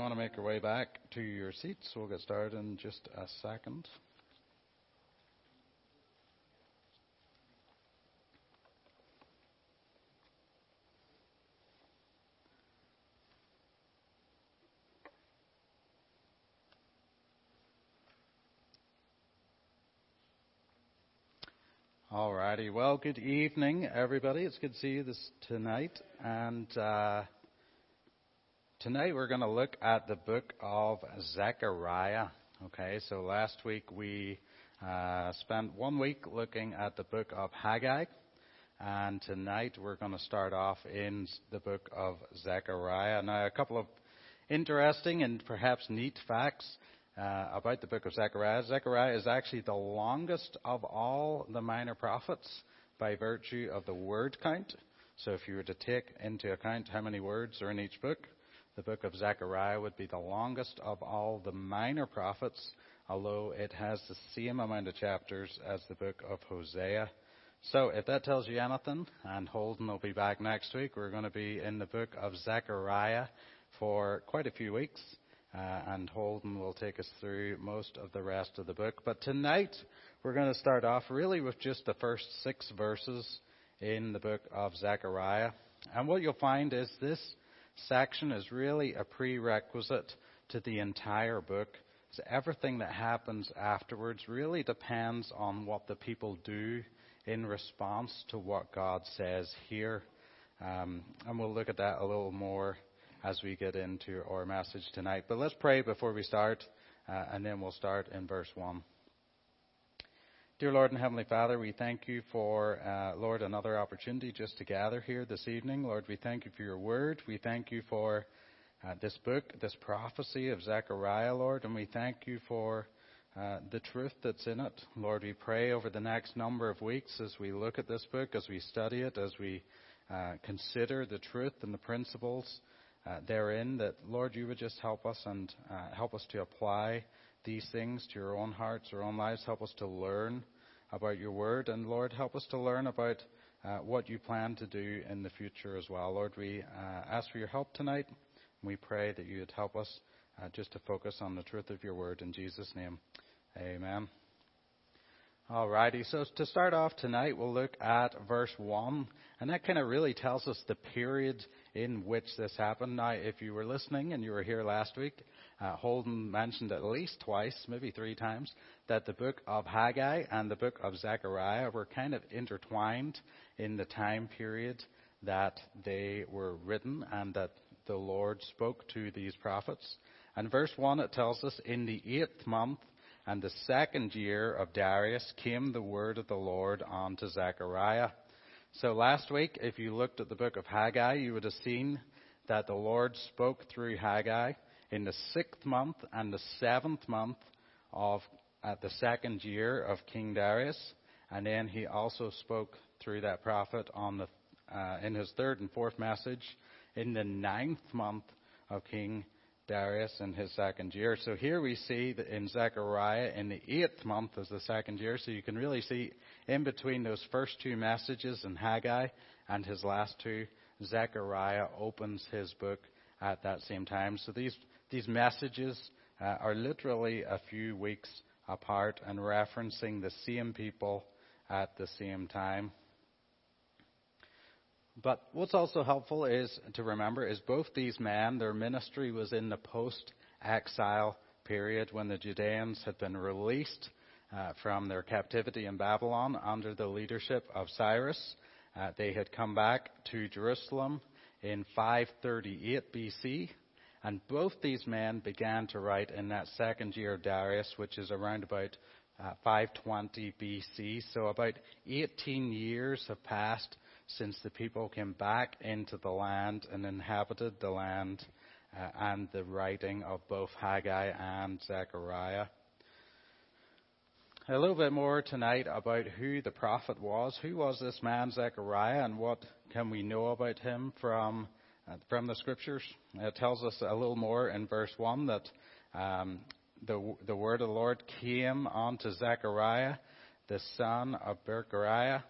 you want to make your way back to your seats, we'll get started in just a second. Alrighty. Well, good evening, everybody. It's good to see you this tonight. And uh, tonight we're going to look at the book of Zechariah. Okay, so last week we uh, spent one week looking at the book of Haggai, and tonight we're going to start off in the book of Zechariah. Now, a couple of interesting and perhaps neat facts uh, about the book of Zechariah. Zechariah is actually the longest of all the minor prophets by virtue of the word count. So if you were to take into account how many words are in each book, the book of Zechariah would be the longest of all the minor prophets, although it has the same amount of chapters as the book of Hosea. So if that tells you anything, and Holden will be back next week, we're going to be in the book of Zechariah for quite a few weeks. Uh, and Holden will take us through most of the rest of the book. But tonight, we're going to start off really with just the first six verses in the book of Zechariah. And what you'll find is this section is really a prerequisite to the entire book. So everything that happens afterwards really depends on what the people do in response to what God says here. Um, and we'll look at that a little more as we get into our message tonight. But let's pray before we start, uh, and then we'll start in verse 1. Dear Lord and Heavenly Father, we thank you for, uh, Lord, another opportunity just to gather here this evening. Lord, we thank you for your word. We thank you for uh, this book, this prophecy of Zechariah, Lord, and we thank you for uh, the truth that's in it. Lord, we pray over the next number of weeks as we look at this book, as we study it, as we uh, consider the truth and the principles uh, therein that, Lord, you would just help us and uh, help us to apply these things to your own hearts, our own lives. Help us to learn about your word. And, Lord, help us to learn about uh, what you plan to do in the future as well. Lord, we uh, ask for your help tonight. And we pray that you would help us uh, just to focus on the truth of your word. In Jesus' name, amen. Alrighty, so to start off tonight, we'll look at verse 1, and that kind of really tells us the period in which this happened. Now, if you were listening and you were here last week, uh, Holden mentioned at least twice, maybe three times, that the book of Haggai and the book of Zechariah were kind of intertwined in the time period that they were written and that the Lord spoke to these prophets. And verse 1, it tells us, In the eighth month, and the second year of Darius came the word of the Lord unto Zechariah. So last week, if you looked at the book of Haggai, you would have seen that the Lord spoke through Haggai in the sixth month and the seventh month of at the second year of King Darius, and then he also spoke through that prophet on the uh, in his third and fourth message in the ninth month of King Darius in his second year. So here we see that in Zechariah in the eighth month is the second year. So you can really see in between those first two messages in Haggai and his last two, Zechariah opens his book at that same time. So these, these messages uh, are literally a few weeks apart and referencing the same people at the same time. But what's also helpful is to remember is both these men, their ministry was in the post-exile period when the Judeans had been released uh, from their captivity in Babylon under the leadership of Cyrus. Uh, they had come back to Jerusalem in 538 BC, and both these men began to write in that second year of Darius, which is around about uh, 520 BC. So about 18 years have passed since the people came back into the land and inhabited the land, uh, and the writing of both Haggai and Zechariah. A little bit more tonight about who the prophet was. Who was this man Zechariah, and what can we know about him from uh, from the scriptures? It tells us a little more in verse one that um, the the word of the Lord came unto Zechariah, the son of Berechiah,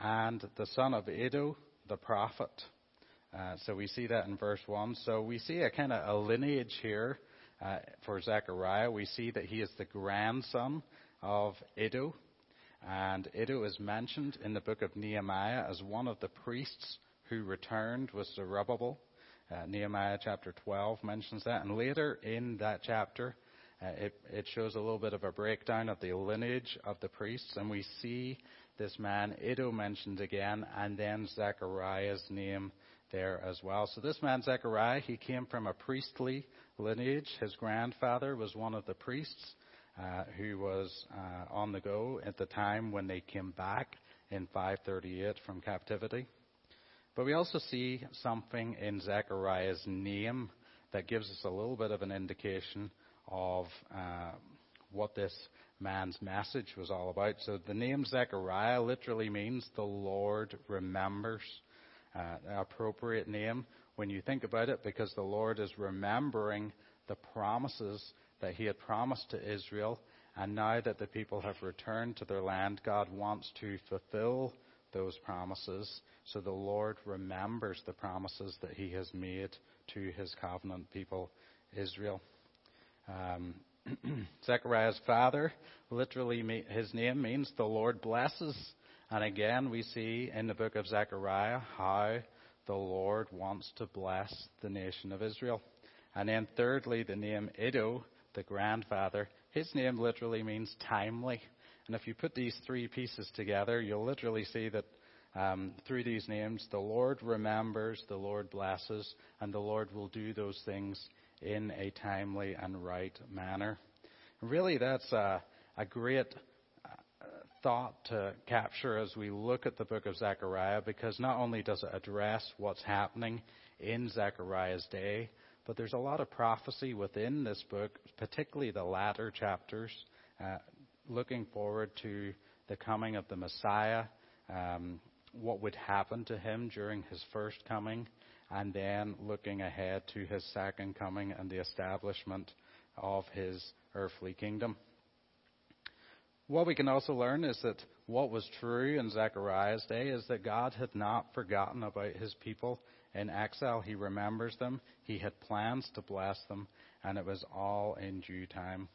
and the son of Iddo, the prophet. Uh, so we see that in verse 1. So we see a kind of a lineage here uh, for Zechariah. We see that he is the grandson of Iddo. And Iddo is mentioned in the book of Nehemiah as one of the priests who returned with Zerubbabel. Uh, Nehemiah chapter 12 mentions that. And later in that chapter, uh, it, it shows a little bit of a breakdown of the lineage of the priests. And we see this man, Iddo, mentioned again, and then Zechariah's name there as well. So this man, Zechariah, he came from a priestly lineage. His grandfather was one of the priests uh, who was uh, on the go at the time when they came back in 538 from captivity. But we also see something in Zechariah's name that gives us a little bit of an indication of uh, what this man's message was all about. So the name Zechariah literally means the Lord remembers. Uh, an appropriate name when you think about it because the Lord is remembering the promises that he had promised to Israel. And now that the people have returned to their land, God wants to fulfill those promises. So the Lord remembers the promises that he has made to his covenant people, Israel. Um, Zechariah's father, literally, his name means the Lord blesses. And again, we see in the book of Zechariah how the Lord wants to bless the nation of Israel. And then, thirdly, the name Iddo, the grandfather, his name literally means timely. And if you put these three pieces together, you'll literally see that um, through these names, the Lord remembers, the Lord blesses, and the Lord will do those things in a timely and right manner. Really, that's a, a great uh, thought to capture as we look at the book of Zechariah because not only does it address what's happening in Zechariah's day, but there's a lot of prophecy within this book, particularly the latter chapters, uh, looking forward to the coming of the Messiah, um, what would happen to him during his first coming, and then looking ahead to his second coming and the establishment of his earthly kingdom. What we can also learn is that what was true in Zechariah's day is that God had not forgotten about his people in exile. He remembers them, he had plans to bless them, and it was all in due time.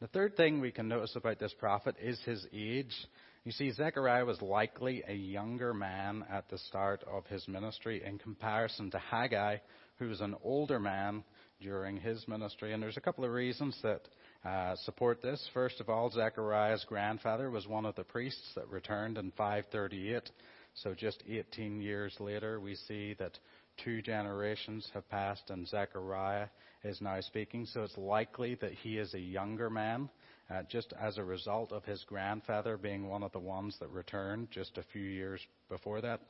The third thing we can notice about this prophet is his age. You see, Zechariah was likely a younger man at the start of his ministry in comparison to Haggai, who was an older man during his ministry. And there's a couple of reasons that uh, support this. First of all, Zechariah's grandfather was one of the priests that returned in 538. So just 18 years later, we see that two generations have passed and Zechariah is now speaking. So it's likely that he is a younger man uh, just as a result of his grandfather being one of the ones that returned just a few years before that.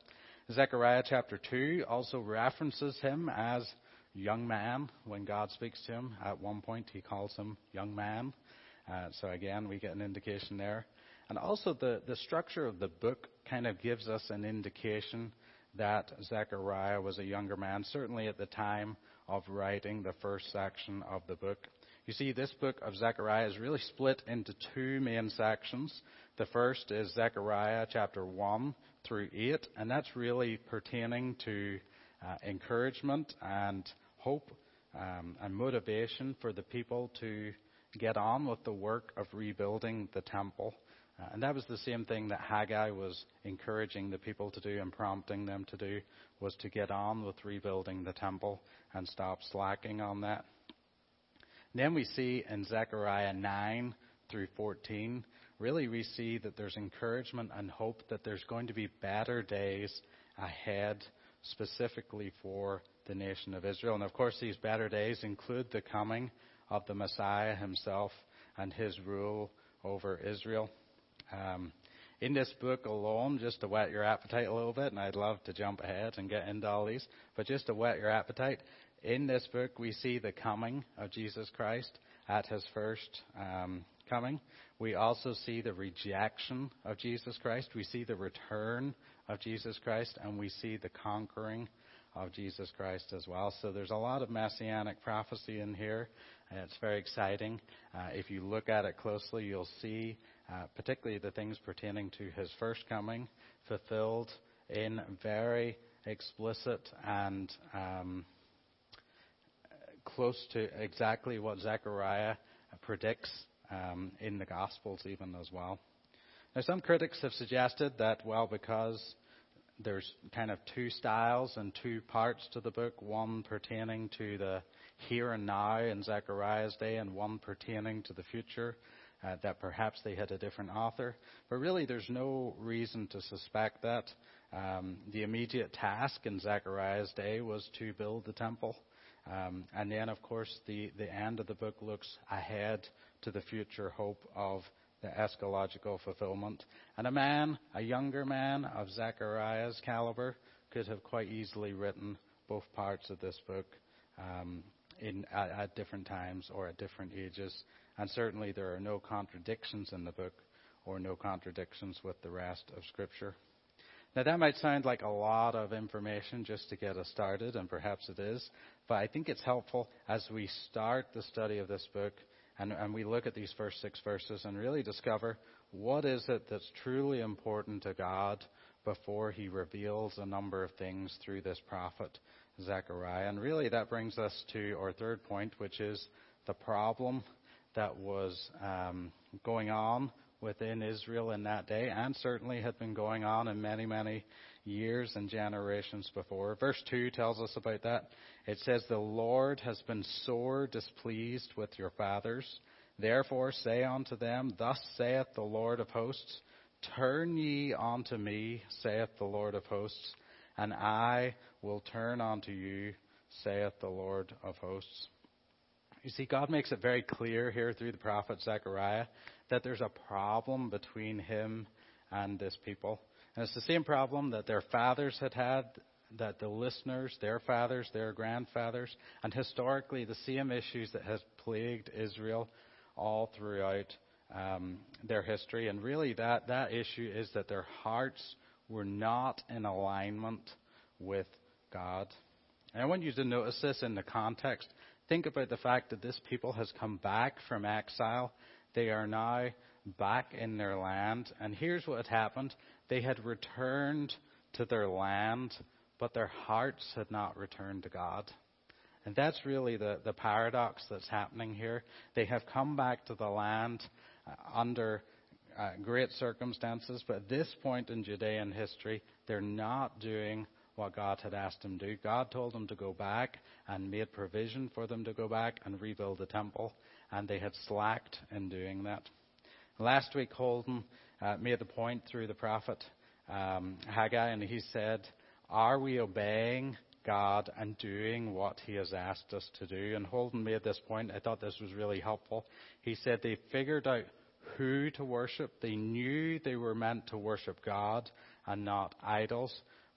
Zechariah chapter 2 also references him as young man when God speaks to him. At one point, he calls him young man. Uh, so again, we get an indication there. And also, the, the structure of the book kind of gives us an indication that Zechariah was a younger man, certainly at the time of writing the first section of the book. You see, this book of Zechariah is really split into two main sections. The first is Zechariah chapter 1 through 8, and that's really pertaining to uh, encouragement and hope um, and motivation for the people to get on with the work of rebuilding the temple. Uh, and that was the same thing that Haggai was encouraging the people to do and prompting them to do, was to get on with rebuilding the temple and stop slacking on that. Then we see in Zechariah 9 through 14, really we see that there's encouragement and hope that there's going to be better days ahead specifically for the nation of Israel. And of course, these better days include the coming of the Messiah himself and his rule over Israel. Um, in this book alone, just to whet your appetite a little bit, and I'd love to jump ahead and get into all these, but just to whet your appetite, in this book, we see the coming of Jesus Christ at his first um, coming. We also see the rejection of Jesus Christ. We see the return of Jesus Christ, and we see the conquering of Jesus Christ as well. So there's a lot of messianic prophecy in here. It's very exciting. Uh, if you look at it closely, you'll see uh, particularly the things pertaining to his first coming fulfilled in very explicit and um, close to exactly what Zechariah predicts um, in the Gospels, even as well. Now, some critics have suggested that, well, because there's kind of two styles and two parts to the book, one pertaining to the here and now in Zechariah's day, and one pertaining to the future, uh, that perhaps they had a different author. But really, there's no reason to suspect that. Um, the immediate task in Zechariah's day was to build the temple. Um, and then, of course, the, the end of the book looks ahead to the future hope of the eschatological fulfillment. And a man, a younger man of Zechariah's caliber, could have quite easily written both parts of this book um, in, at, at different times or at different ages. And certainly there are no contradictions in the book or no contradictions with the rest of Scripture. Now, that might sound like a lot of information just to get us started, and perhaps it is, but I think it's helpful as we start the study of this book and, and we look at these first six verses and really discover what is it that's truly important to God before he reveals a number of things through this prophet, Zechariah. And really that brings us to our third point, which is the problem that was um, going on within Israel in that day, and certainly had been going on in many, many years and generations before. Verse 2 tells us about that. It says, The Lord has been sore displeased with your fathers. Therefore say unto them, Thus saith the Lord of hosts, Turn ye unto me, saith the Lord of hosts, and I will turn unto you, saith the Lord of hosts. You see, God makes it very clear here through the prophet Zechariah that there's a problem between him and this people. And it's the same problem that their fathers had had, that the listeners, their fathers, their grandfathers, and historically the same issues that has plagued Israel all throughout um, their history. And really, that, that issue is that their hearts were not in alignment with God. And I want you to notice this in the context think about the fact that this people has come back from exile. They are now back in their land. And here's what had happened they had returned to their land, but their hearts had not returned to God. And that's really the, the paradox that's happening here. They have come back to the land uh, under uh, great circumstances, but at this point in Judean history, they're not doing what God had asked them to do. God told them to go back and made provision for them to go back and rebuild the temple, and they had slacked in doing that. Last week, Holden uh, made the point through the prophet um, Haggai, and he said, Are we obeying God and doing what He has asked us to do? And Holden made this point. I thought this was really helpful. He said they figured out who to worship. They knew they were meant to worship God and not idols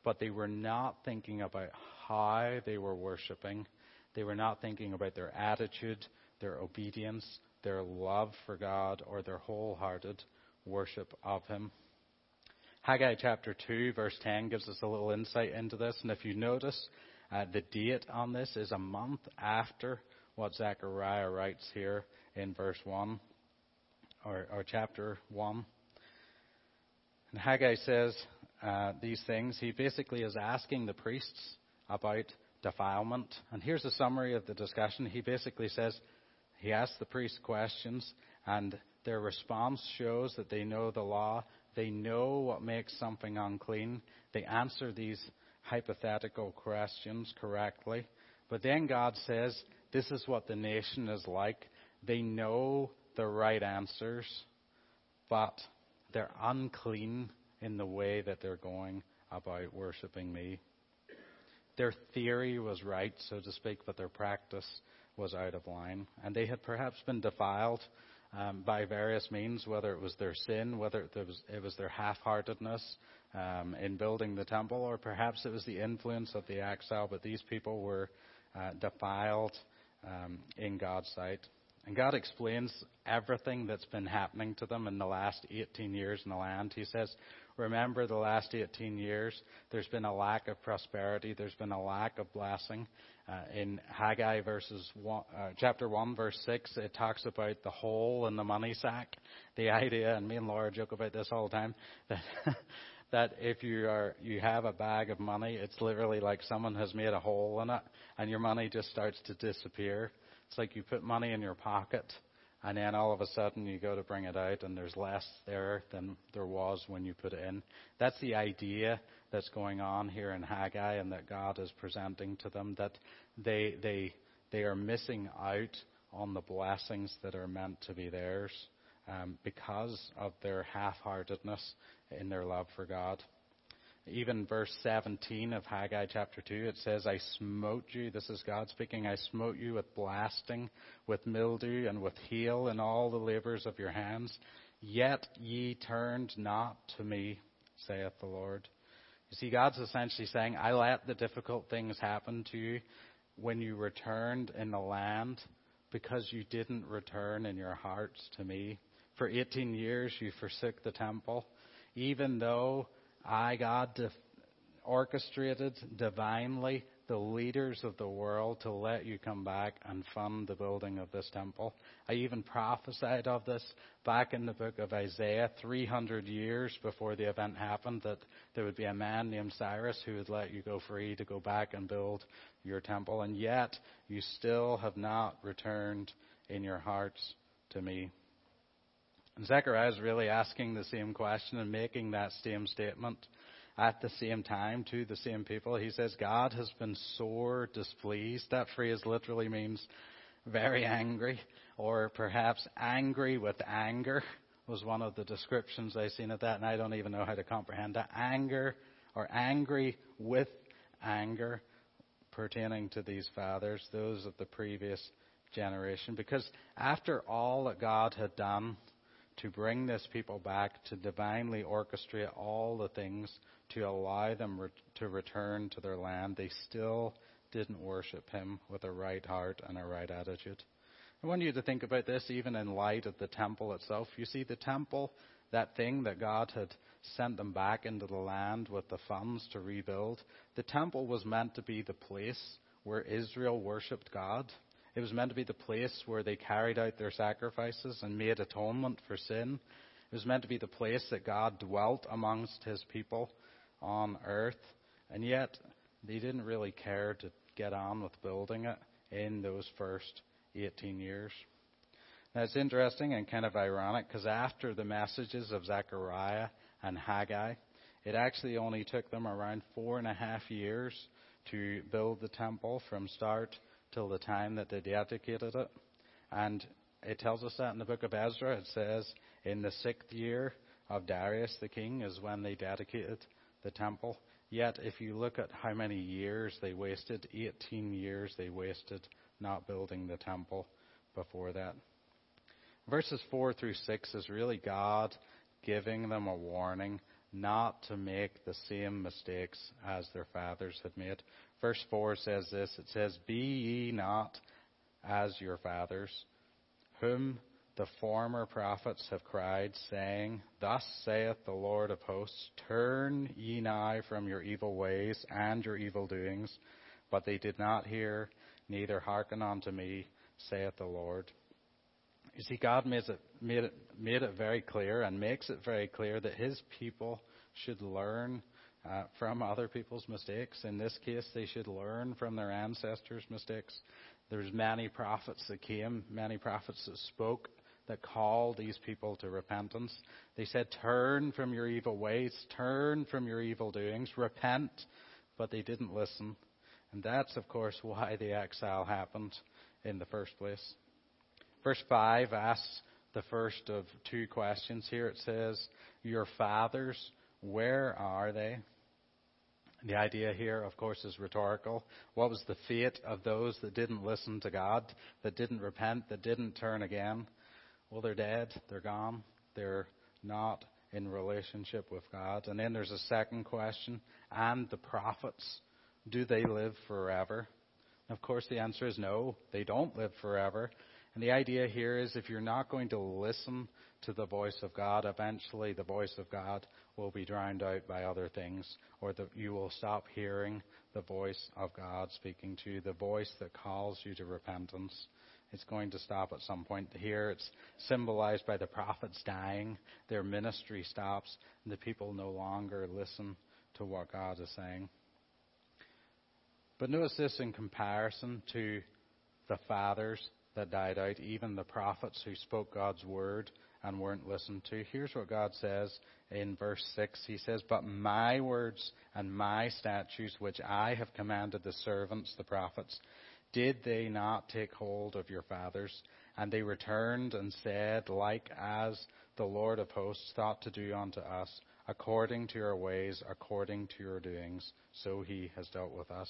but they were not thinking about how they were worshiping. They were not thinking about their attitude, their obedience, their love for God, or their wholehearted worship of Him. Haggai chapter 2, verse 10 gives us a little insight into this. And if you notice, uh, the date on this is a month after what Zechariah writes here in verse 1, or, or chapter 1. And Haggai says, uh, these things, he basically is asking the priests about defilement. And here's a summary of the discussion. He basically says he asks the priests questions, and their response shows that they know the law. They know what makes something unclean. They answer these hypothetical questions correctly. But then God says, This is what the nation is like. They know the right answers, but they're unclean in the way that they're going about worshiping me. Their theory was right, so to speak, but their practice was out of line. And they had perhaps been defiled um, by various means, whether it was their sin, whether it was, it was their half heartedness um, in building the temple, or perhaps it was the influence of the exile, but these people were uh, defiled um, in God's sight. And God explains everything that's been happening to them in the last 18 years in the land. He says, remember the last 18 years, there's been a lack of prosperity, there's been a lack of blessing. Uh, in Haggai verses one, uh, chapter 1 verse 6, it talks about the hole in the money sack. The idea, and me and Laura joke about this all the time, that, that if you are you have a bag of money, it's literally like someone has made a hole in it, and your money just starts to disappear. It's like you put money in your pocket, and then all of a sudden you go to bring it out, and there's less there than there was when you put it in. That's the idea that's going on here in Haggai, and that God is presenting to them that they they they are missing out on the blessings that are meant to be theirs um, because of their half-heartedness in their love for God. Even verse 17 of Haggai chapter 2, it says, I smote you, this is God speaking, I smote you with blasting, with mildew, and with hail in all the labors of your hands. Yet ye turned not to me, saith the Lord. You see, God's essentially saying, I let the difficult things happen to you when you returned in the land because you didn't return in your hearts to me. For 18 years you forsook the temple even though I, God, orchestrated divinely the leaders of the world to let you come back and fund the building of this temple. I even prophesied of this back in the book of Isaiah 300 years before the event happened that there would be a man named Cyrus who would let you go free to go back and build your temple. And yet you still have not returned in your hearts to me. And Zechariah is really asking the same question and making that same statement at the same time to the same people. He says, God has been sore displeased. That phrase literally means very angry, or perhaps angry with anger was one of the descriptions I've seen of that, and I don't even know how to comprehend that. Anger, or angry with anger, pertaining to these fathers, those of the previous generation. Because after all that God had done, to bring this people back, to divinely orchestrate all the things to allow them re- to return to their land, they still didn't worship him with a right heart and a right attitude. I want you to think about this even in light of the temple itself. You see, the temple, that thing that God had sent them back into the land with the funds to rebuild, the temple was meant to be the place where Israel worshipped God. It was meant to be the place where they carried out their sacrifices and made atonement for sin. It was meant to be the place that God dwelt amongst his people on earth. And yet, they didn't really care to get on with building it in those first 18 years. Now, it's interesting and kind of ironic because after the messages of Zechariah and Haggai, it actually only took them around four and a half years to build the temple from start till the time that they dedicated it. And it tells us that in the book of Ezra. It says, in the sixth year of Darius the king is when they dedicated the temple. Yet, if you look at how many years they wasted, 18 years they wasted not building the temple before that. Verses 4 through 6 is really God giving them a warning not to make the same mistakes as their fathers had made. Verse 4 says this it says, Be ye not as your fathers, whom the former prophets have cried, saying, Thus saith the Lord of hosts, Turn ye now from your evil ways and your evil doings. But they did not hear, neither hearken unto me, saith the Lord. You see, God made it, made it, made it very clear and makes it very clear that His people should learn uh, from other people's mistakes. In this case, they should learn from their ancestors' mistakes. There's many prophets that came, many prophets that spoke, that called these people to repentance. They said, Turn from your evil ways, turn from your evil doings, repent. But they didn't listen. And that's, of course, why the exile happened in the first place. Verse 5 asks the first of two questions here. It says, Your fathers, where are they? The idea here, of course, is rhetorical. What was the fate of those that didn't listen to God, that didn't repent, that didn't turn again? Well, they're dead. They're gone. They're not in relationship with God. And then there's a second question. And the prophets, do they live forever? Of course, the answer is no. They don't live forever. And the idea here is if you're not going to listen to the voice of God, eventually the voice of God will be drowned out by other things, or that you will stop hearing the voice of God speaking to you, the voice that calls you to repentance. it's going to stop at some point. Here it's symbolized by the prophets dying. Their ministry stops, and the people no longer listen to what God is saying. But notice this in comparison to the fathers that died out, even the prophets who spoke God's word and weren't listened to. Here's what God says in verse 6. He says, But my words and my statutes, which I have commanded the servants, the prophets, did they not take hold of your fathers? And they returned and said, Like as the Lord of hosts thought to do unto us, according to your ways, according to your doings, so he has dealt with us.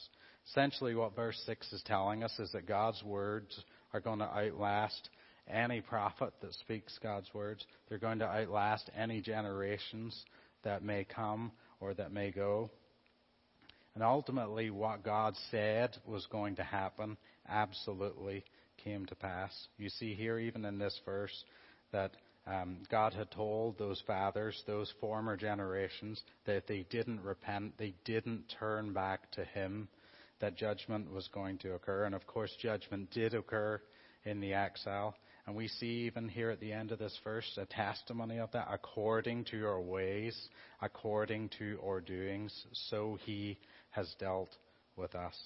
Essentially, what verse 6 is telling us is that God's words are going to outlast any prophet that speaks God's words. They're going to outlast any generations that may come or that may go. And ultimately, what God said was going to happen absolutely came to pass. You see here, even in this verse, that um, God had told those fathers, those former generations, that they didn't repent, they didn't turn back to Him, that judgment was going to occur. And of course, judgment did occur in the exile. And we see even here at the end of this verse a testimony of that. According to your ways, according to our doings, so he has dealt with us.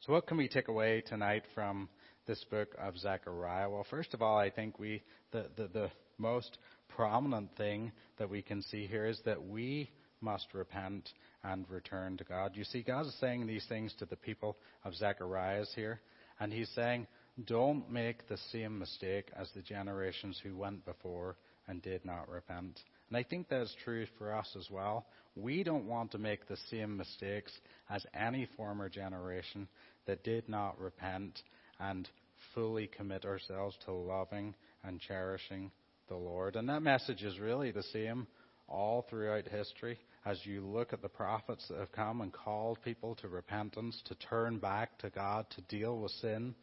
So what can we take away tonight from this book of Zechariah? Well, first of all, I think we the, the, the most prominent thing that we can see here is that we must repent and return to God. You see, God is saying these things to the people of Zechariah's here, and He's saying, don't make the same mistake as the generations who went before and did not repent. And I think that's true for us as well. We don't want to make the same mistakes as any former generation that did not repent and fully commit ourselves to loving and cherishing the Lord. And that message is really the same all throughout history as you look at the prophets that have come and called people to repentance, to turn back to God, to deal with sin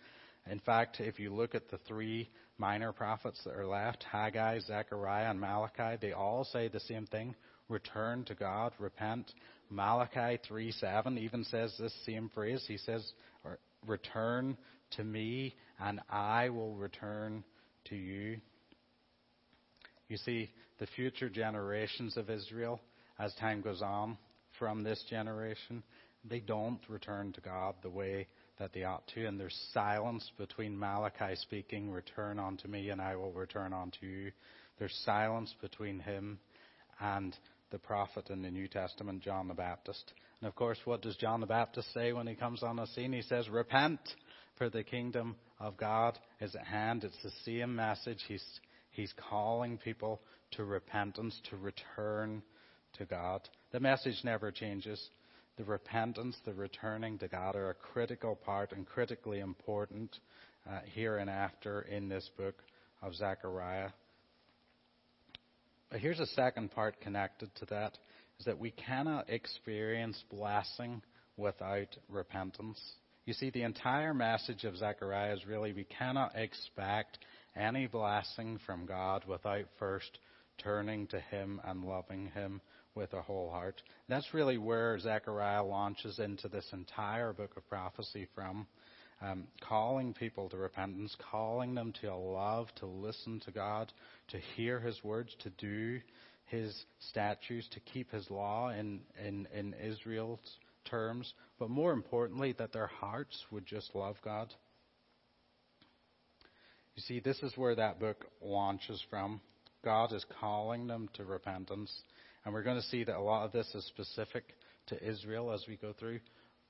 in fact, if you look at the three minor prophets that are left, Haggai, Zechariah, and Malachi, they all say the same thing. Return to God, repent. Malachi 3:7 even says this same phrase. He says, "Return to me, and I will return to you." You see, the future generations of Israel, as time goes on from this generation, they don't return to God the way that they ought to. And there's silence between Malachi speaking, Return unto me, and I will return unto you. There's silence between him and the prophet in the New Testament, John the Baptist. And of course, what does John the Baptist say when he comes on the scene? He says, Repent, for the kingdom of God is at hand. It's the same message. He's, he's calling people to repentance, to return to God. The message never changes the repentance, the returning to God are a critical part and critically important uh, here and after in this book of Zechariah. But here's a second part connected to that is that we cannot experience blessing without repentance. You see, the entire message of Zechariah is really we cannot expect any blessing from God without first turning to Him and loving Him with a whole heart. That's really where Zechariah launches into this entire book of prophecy from. Um, calling people to repentance, calling them to love, to listen to God, to hear His words, to do His statutes, to keep His law in, in, in Israel's terms, but more importantly, that their hearts would just love God. You see, this is where that book launches from. God is calling them to repentance. And we're going to see that a lot of this is specific to Israel as we go through.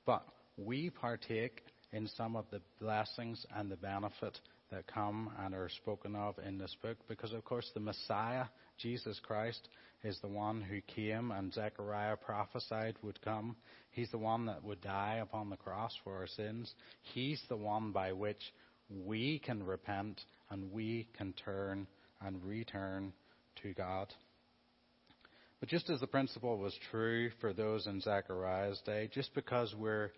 But we partake in some of the blessings and the benefit that come and are spoken of in this book because, of course, the Messiah, Jesus Christ, is the one who came and Zechariah prophesied would come. He's the one that would die upon the cross for our sins. He's the one by which we can repent and we can turn and return to God. But just as the principle was true for those in Zechariah's day, just because we're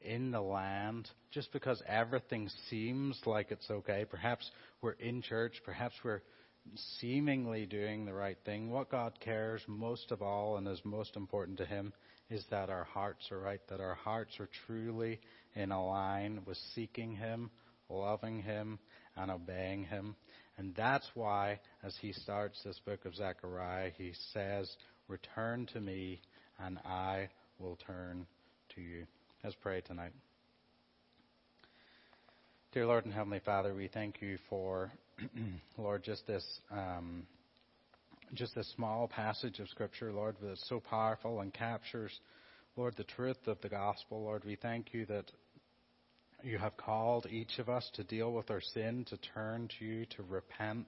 in the land, just because everything seems like it's okay, perhaps we're in church, perhaps we're seemingly doing the right thing, what God cares most of all and is most important to Him is that our hearts are right, that our hearts are truly in a line with seeking Him, loving Him, and obeying Him. And that's why, as he starts this book of Zechariah, he says, Return to me, and I will turn to you. Let's pray tonight. Dear Lord and Heavenly Father, we thank you for, Lord, just this. Um, just this small passage of Scripture, Lord, that's so powerful and captures, Lord, the truth of the gospel. Lord, we thank you that you have called each of us to deal with our sin, to turn to you, to repent,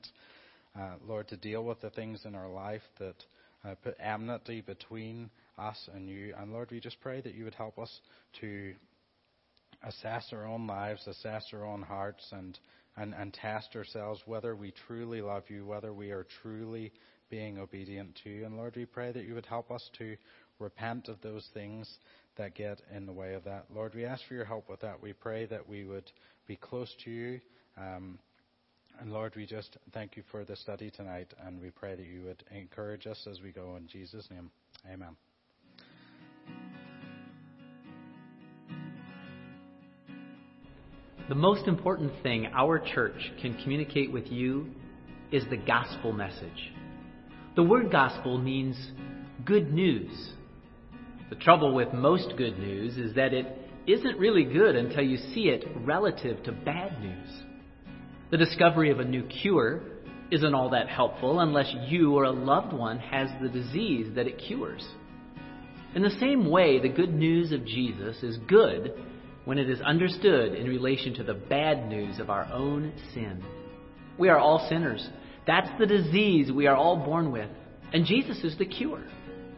uh, Lord, to deal with the things in our life that uh, put enmity between us and you. And Lord, we just pray that you would help us to assess our own lives, assess our own hearts, and, and, and test ourselves whether we truly love you, whether we are truly being obedient to you. And Lord, we pray that you would help us to repent of those things that get in the way of that. Lord, we ask for your help with that. We pray that we would be close to you. Um, and Lord, we just thank you for the study tonight, and we pray that you would encourage us as we go in Jesus' name. Amen. The most important thing our church can communicate with you is the gospel message. The word gospel means good news. The trouble with most good news is that it isn't really good until you see it relative to bad news. The discovery of a new cure isn't all that helpful unless you or a loved one has the disease that it cures. In the same way, the good news of Jesus is good when it is understood in relation to the bad news of our own sin. We are all sinners. That's the disease we are all born with. And Jesus is the cure.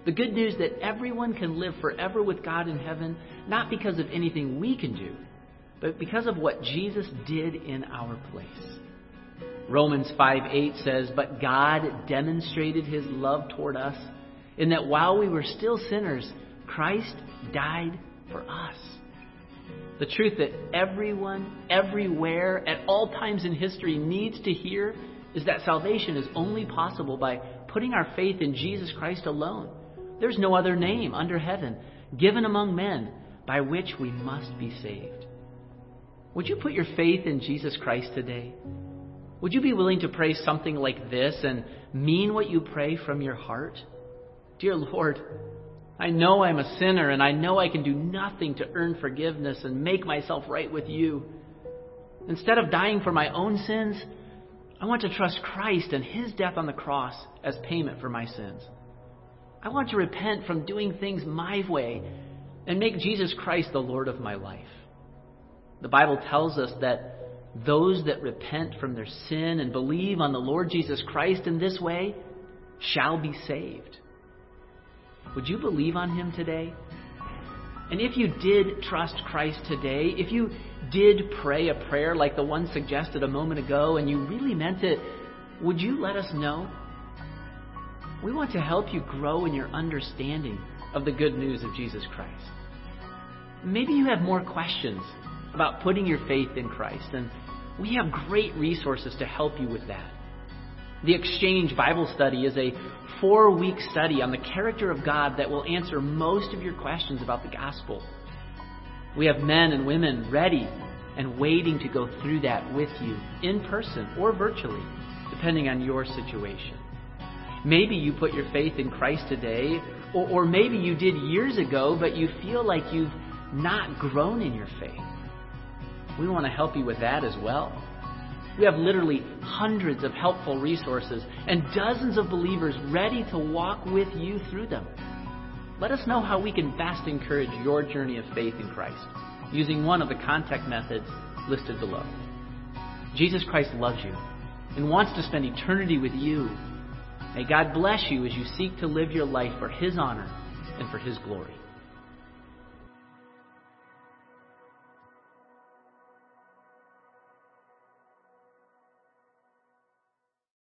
The good news that everyone can live forever with God in heaven, not because of anything we can do, but because of what Jesus did in our place. Romans 5 8 says, But God demonstrated his love toward us in that while we were still sinners, Christ died for us. The truth that everyone, everywhere, at all times in history needs to hear is that salvation is only possible by putting our faith in Jesus Christ alone. There's no other name under heaven given among men by which we must be saved. Would you put your faith in Jesus Christ today? Would you be willing to pray something like this and mean what you pray from your heart? Dear Lord, I know I'm a sinner and I know I can do nothing to earn forgiveness and make myself right with you. Instead of dying for my own sins, I want to trust Christ and His death on the cross as payment for my sins. I want to repent from doing things my way and make Jesus Christ the Lord of my life. The Bible tells us that those that repent from their sin and believe on the Lord Jesus Christ in this way shall be saved. Would you believe on him today? And if you did trust Christ today, if you did pray a prayer like the one suggested a moment ago and you really meant it, would you let us know? We want to help you grow in your understanding of the good news of Jesus Christ. Maybe you have more questions about putting your faith in Christ, and we have great resources to help you with that. The Exchange Bible Study is a four week study on the character of God that will answer most of your questions about the gospel. We have men and women ready and waiting to go through that with you in person or virtually, depending on your situation. Maybe you put your faith in Christ today, or, or maybe you did years ago, but you feel like you've not grown in your faith. We want to help you with that as well. We have literally hundreds of helpful resources and dozens of believers ready to walk with you through them. Let us know how we can best encourage your journey of faith in Christ using one of the contact methods listed below. Jesus Christ loves you and wants to spend eternity with you May God bless you as you seek to live your life for His honor and for His glory.